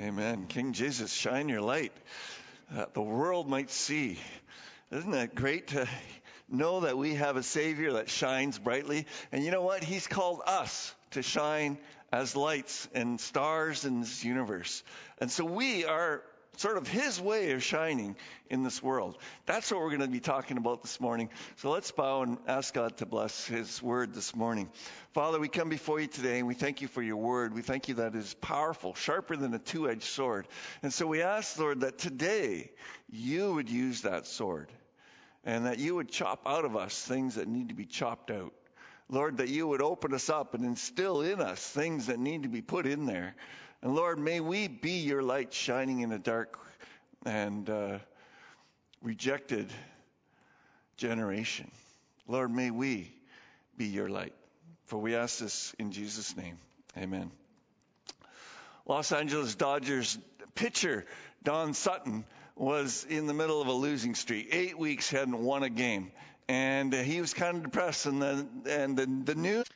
Amen. King Jesus, shine your light that the world might see. Isn't that great to know that we have a Savior that shines brightly? And you know what? He's called us to shine as lights and stars in this universe. And so we are sort of his way of shining in this world. That's what we're going to be talking about this morning. So let's bow and ask God to bless his word this morning. Father, we come before you today and we thank you for your word. We thank you that it is powerful, sharper than a two edged sword. And so we ask, Lord, that today you would use that sword and that you would chop out of us things that need to be chopped out. Lord, that you would open us up and instill in us things that need to be put in there and Lord, may we be your light shining in a dark and uh, rejected generation. Lord, may we be your light. For we ask this in Jesus' name. Amen. Los Angeles Dodgers pitcher Don Sutton was in the middle of a losing streak. Eight weeks hadn't won a game, and he was kind of depressed. And the and the, the news